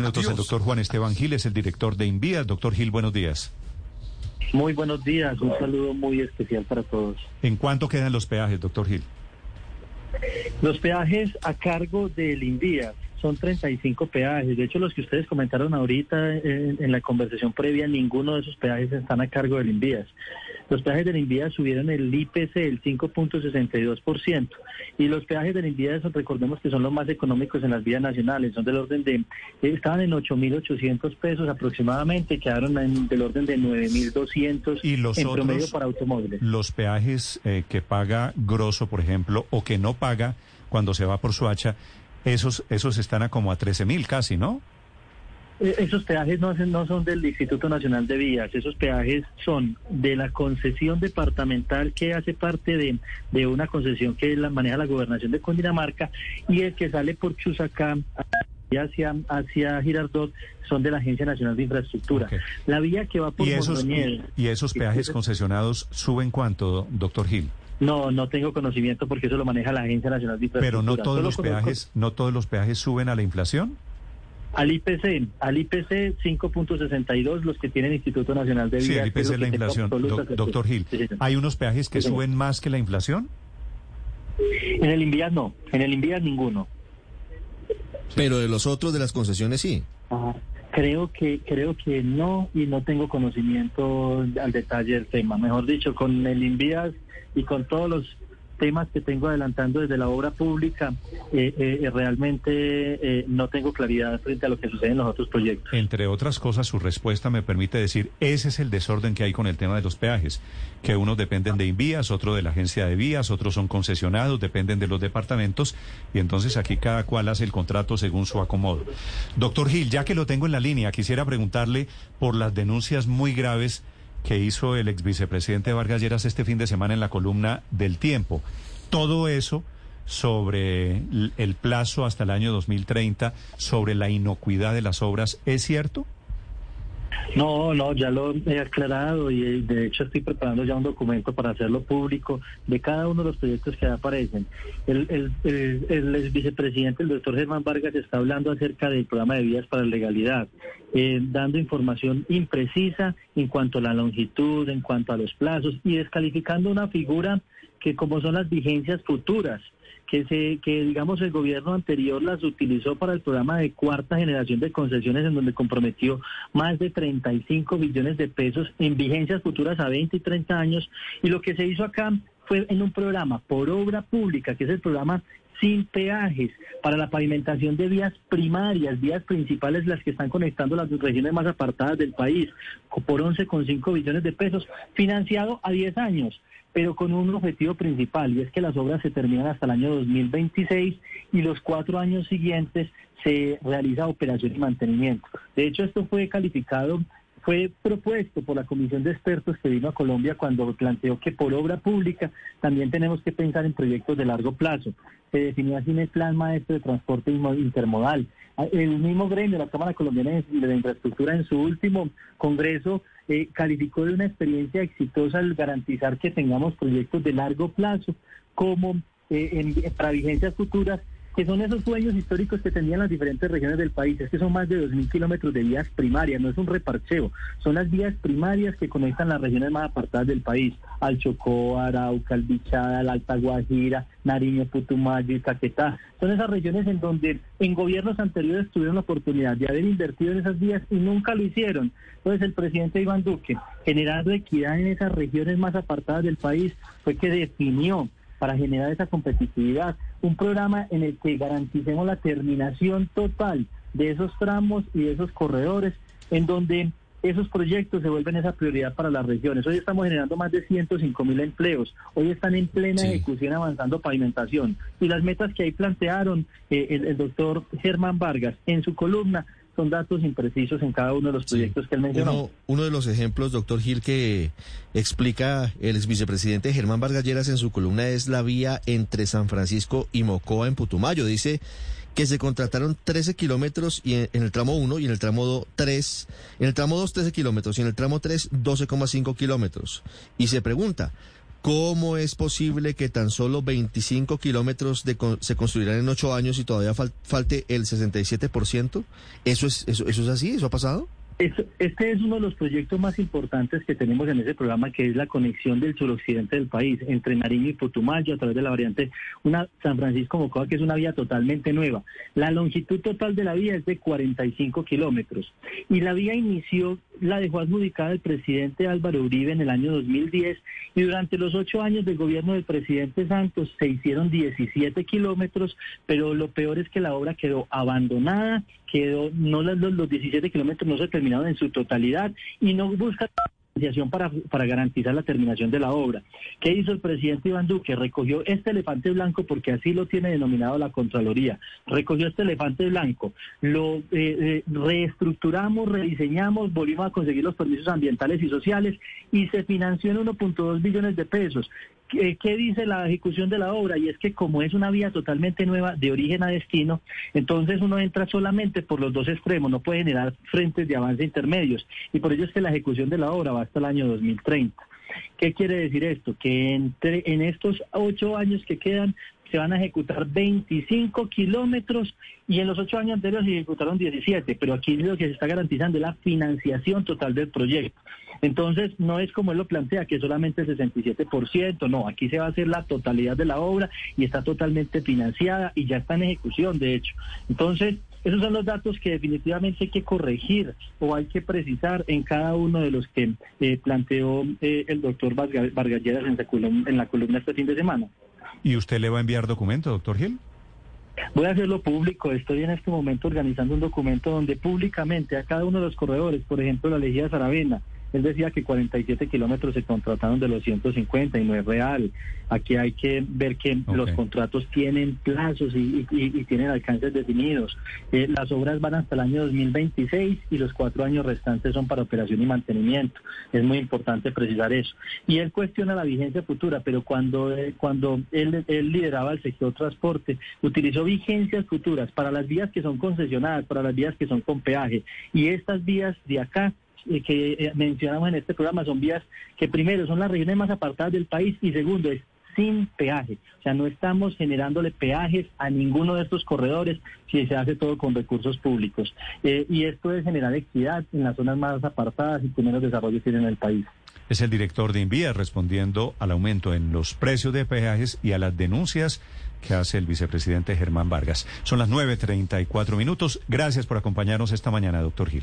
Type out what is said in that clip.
Minutos, el doctor Juan Esteban Gil es el director de Invías. Doctor Gil, buenos días. Muy buenos días, un saludo muy especial para todos. ¿En cuánto quedan los peajes, doctor Gil? Los peajes a cargo del Invías son 35 peajes. De hecho, los que ustedes comentaron ahorita en, en, la conversación previa, ninguno de esos peajes están a cargo del Invías. Los peajes del Invías subieron el IPC el 5.62% y los peajes del Invías, recordemos que son los más económicos en las vías nacionales, son del orden de, estaban en 8.800 pesos aproximadamente, quedaron en, del orden de 9.200 ¿Y los en otros, promedio para automóviles. Los peajes eh, que paga Grosso, por ejemplo, o que no paga cuando se va por su hacha, esos, esos están a como a 13 mil casi, ¿no? Eh, Esos peajes no, no son del Instituto Nacional de Vías, esos peajes son de la concesión departamental que hace parte de, de una concesión que la maneja la gobernación de Cundinamarca y el que sale por Chusacá y hacia, hacia Girardot son de la Agencia Nacional de Infraestructura. La vía que va por ¿Y esos, y esos peajes concesionados suben cuánto, doctor Gil? No, no tengo conocimiento porque eso lo maneja la Agencia Nacional de Pero Infraestructura. no todos Solo los conozco peajes, no todos los peajes suben a la inflación. Al IPC, al IPC 5.62, los que tiene el Instituto Nacional de Sí, Vías. el que IPC es la inflación. doctor Gil, Sí. ¿hay unos peajes que Sí, suben más que la inflación? En el Invías no, en el Invías ninguno. Pero de los otros de las concesiones sí. Ajá. Creo que creo que no y no tengo conocimiento al detalle del tema. Mejor dicho, con el Invías y con todos los temas que tengo adelantando desde la obra pública, eh, eh, realmente eh, no tengo claridad frente a lo que sucede en los otros proyectos. Entre otras cosas, su respuesta me permite decir, ese es el desorden que hay con el tema de los peajes, que unos dependen de Invías, otro de la agencia de vías, otros son concesionados, dependen de los departamentos, y entonces aquí cada cual hace el contrato según su acomodo. Doctor Gil, ya que lo tengo en la línea, quisiera preguntarle por las denuncias muy graves que hizo el ex vicepresidente Vargas Lleras este fin de semana en la columna del tiempo. Todo eso sobre el plazo hasta el año 2030, sobre la inocuidad de las obras, ¿es cierto? No, no, ya lo he aclarado y eh, de hecho estoy preparando ya un documento para hacerlo público de cada uno de los proyectos que aparecen. El, vicepresidente, el doctor Germán Vargas, está hablando acerca del programa de vías para legalidad, eh, dando información imprecisa en cuanto a la longitud, en cuanto a los plazos y descalificando una figura que como son las vigencias futuras que se que digamos el gobierno anterior las utilizó para el programa de cuarta generación de concesiones en donde comprometió más de 35 billones de pesos en vigencias futuras a 20 y 30 años. Y lo que se hizo acá fue en un programa por obra pública que es el programa sin peajes para la pavimentación de vías primarias, vías principales las que están conectando las regiones más apartadas del país, por 11,5 billones de pesos, financiado a 10 años pero con un objetivo principal y es que las obras se terminan hasta el año 2026 y los cuatro años siguientes se realiza operación y mantenimiento. De hecho, esto fue calificado, fue propuesto por la Comisión de Expertos que vino a Colombia cuando planteó que por obra pública también tenemos que pensar en proyectos de largo plazo. Se definió así en el Plan Maestro de Transporte Intermodal. El mismo gremio, la Cámara Colombiana de Infraestructura, en su último congreso eh, calificó de una experiencia exitosa al garantizar que tengamos proyectos de largo plazo como eh, en- para vigencias futuras, que son esos sueños históricos que tenían las diferentes regiones del país. Es que son más de 2.000 kilómetros de vías primarias, no es un reparcheo, son las vías primarias que conectan las regiones más apartadas del país, al Chocó, Arauca, al Alta Guajira, Nariño, Putumayo y Caquetá. Son esas regiones en donde en gobiernos anteriores tuvieron la oportunidad de haber invertido en esas vías y nunca lo hicieron. Entonces el presidente Iván Duque, generando equidad en esas regiones más apartadas del país, fue que definió para generar esa competitividad, un programa en el que garanticemos la terminación total de esos tramos y de esos corredores, en donde esos proyectos se vuelven esa prioridad para las regiones. Hoy estamos generando más de 105 mil empleos, hoy están en plena Sí. ejecución avanzando pavimentación. Y las metas que ahí plantearon eh, el, el doctor Germán Vargas en su columna son datos imprecisos en cada uno de los Sí. proyectos que él mencionó. Uno, uno de los ejemplos, doctor Gil, que explica el ex vicepresidente Germán Vargas Lleras en su columna es la vía entre San Francisco y Mocoa en Putumayo. Dice que se contrataron 13 kilómetros y en, en el tramo 1 y en el tramo 3, en el tramo 2 13 kilómetros y en el tramo 3 12,5 kilómetros. Y se pregunta, ¿Cómo es posible que tan solo 25 kilómetros de se construirán en ocho años y todavía falte el 67%? ¿Eso es, eso, ¿Eso es así? ¿Eso ha pasado? Este es uno de los proyectos más importantes que tenemos en ese programa, que es la conexión del suroccidente del país, entre Nariño y Putumayo, a través de la variante una San Francisco Mocoa, que es una vía totalmente nueva. La longitud total de la vía es de 45 kilómetros. Y la vía inició, la dejó adjudicada el presidente Álvaro Uribe en el año 2010, y durante los ocho años del gobierno del presidente Santos se hicieron 17 kilómetros, pero lo peor es que la obra quedó abandonada, quedó, no los, los 17 kilómetros no se terminaron en su totalidad y no busca financiación para, para garantizar la terminación de la obra. ¿Qué hizo el presidente Iván Duque? Recogió este elefante blanco porque así lo tiene denominado la Contraloría. Recogió este elefante blanco, lo eh, eh, reestructuramos, rediseñamos, volvimos a conseguir los permisos ambientales y sociales y se financió en 1.2 billones de pesos. ¿Qué, dice la ejecución de la obra? Y es que como es una vía totalmente nueva de origen a destino, entonces uno entra solamente por los dos extremos, no puede generar frentes de avance intermedios. Y por ello es que la ejecución de la obra va hasta el año 2030. ¿Qué quiere decir esto? Que entre, en estos ocho años que quedan se van a ejecutar 25 kilómetros y en los ocho años anteriores se ejecutaron 17, pero aquí lo que se está garantizando es la financiación total del proyecto. Entonces, no es como él lo plantea, que solamente el 67%, no, aquí se va a hacer la totalidad de la obra y está totalmente financiada y ya está en ejecución, de hecho. Entonces, esos son los datos que definitivamente hay que corregir o hay que precisar en cada uno de los que eh, planteó eh, el doctor Vargas en, en la columna este fin de semana. ¿Y usted le va a enviar documento, doctor Gil? Voy a hacerlo público. Estoy en este momento organizando un documento donde públicamente a cada uno de los corredores, por ejemplo, la Lejía Saravena, él decía que 47 kilómetros se contrataron de los 150 y no es real. Aquí hay que ver que los contratos tienen plazos y, tienen alcances definidos. Eh, las obras van hasta el año 2026 y los cuatro años restantes son para operación y mantenimiento. Es muy importante precisar eso. Y él cuestiona la vigencia futura, pero cuando, eh, cuando él, él lideraba el sector transporte, utilizó vigencias futuras para las vías que son concesionadas, para las vías que son con peaje. Y estas vías de acá que eh, mencionamos en este programa son vías que primero son las regiones más apartadas del país y segundo es sin peaje. O sea, no estamos generándole peajes a ninguno de estos corredores si se hace todo con recursos públicos. Eh, y esto es generar equidad en las zonas más apartadas y que menos desarrollo tienen en el país. Es el director de Invía respondiendo al aumento en los precios de peajes y a las denuncias que hace el vicepresidente Germán Vargas. Son las 9.34 minutos. Gracias por acompañarnos esta mañana, doctor Gil.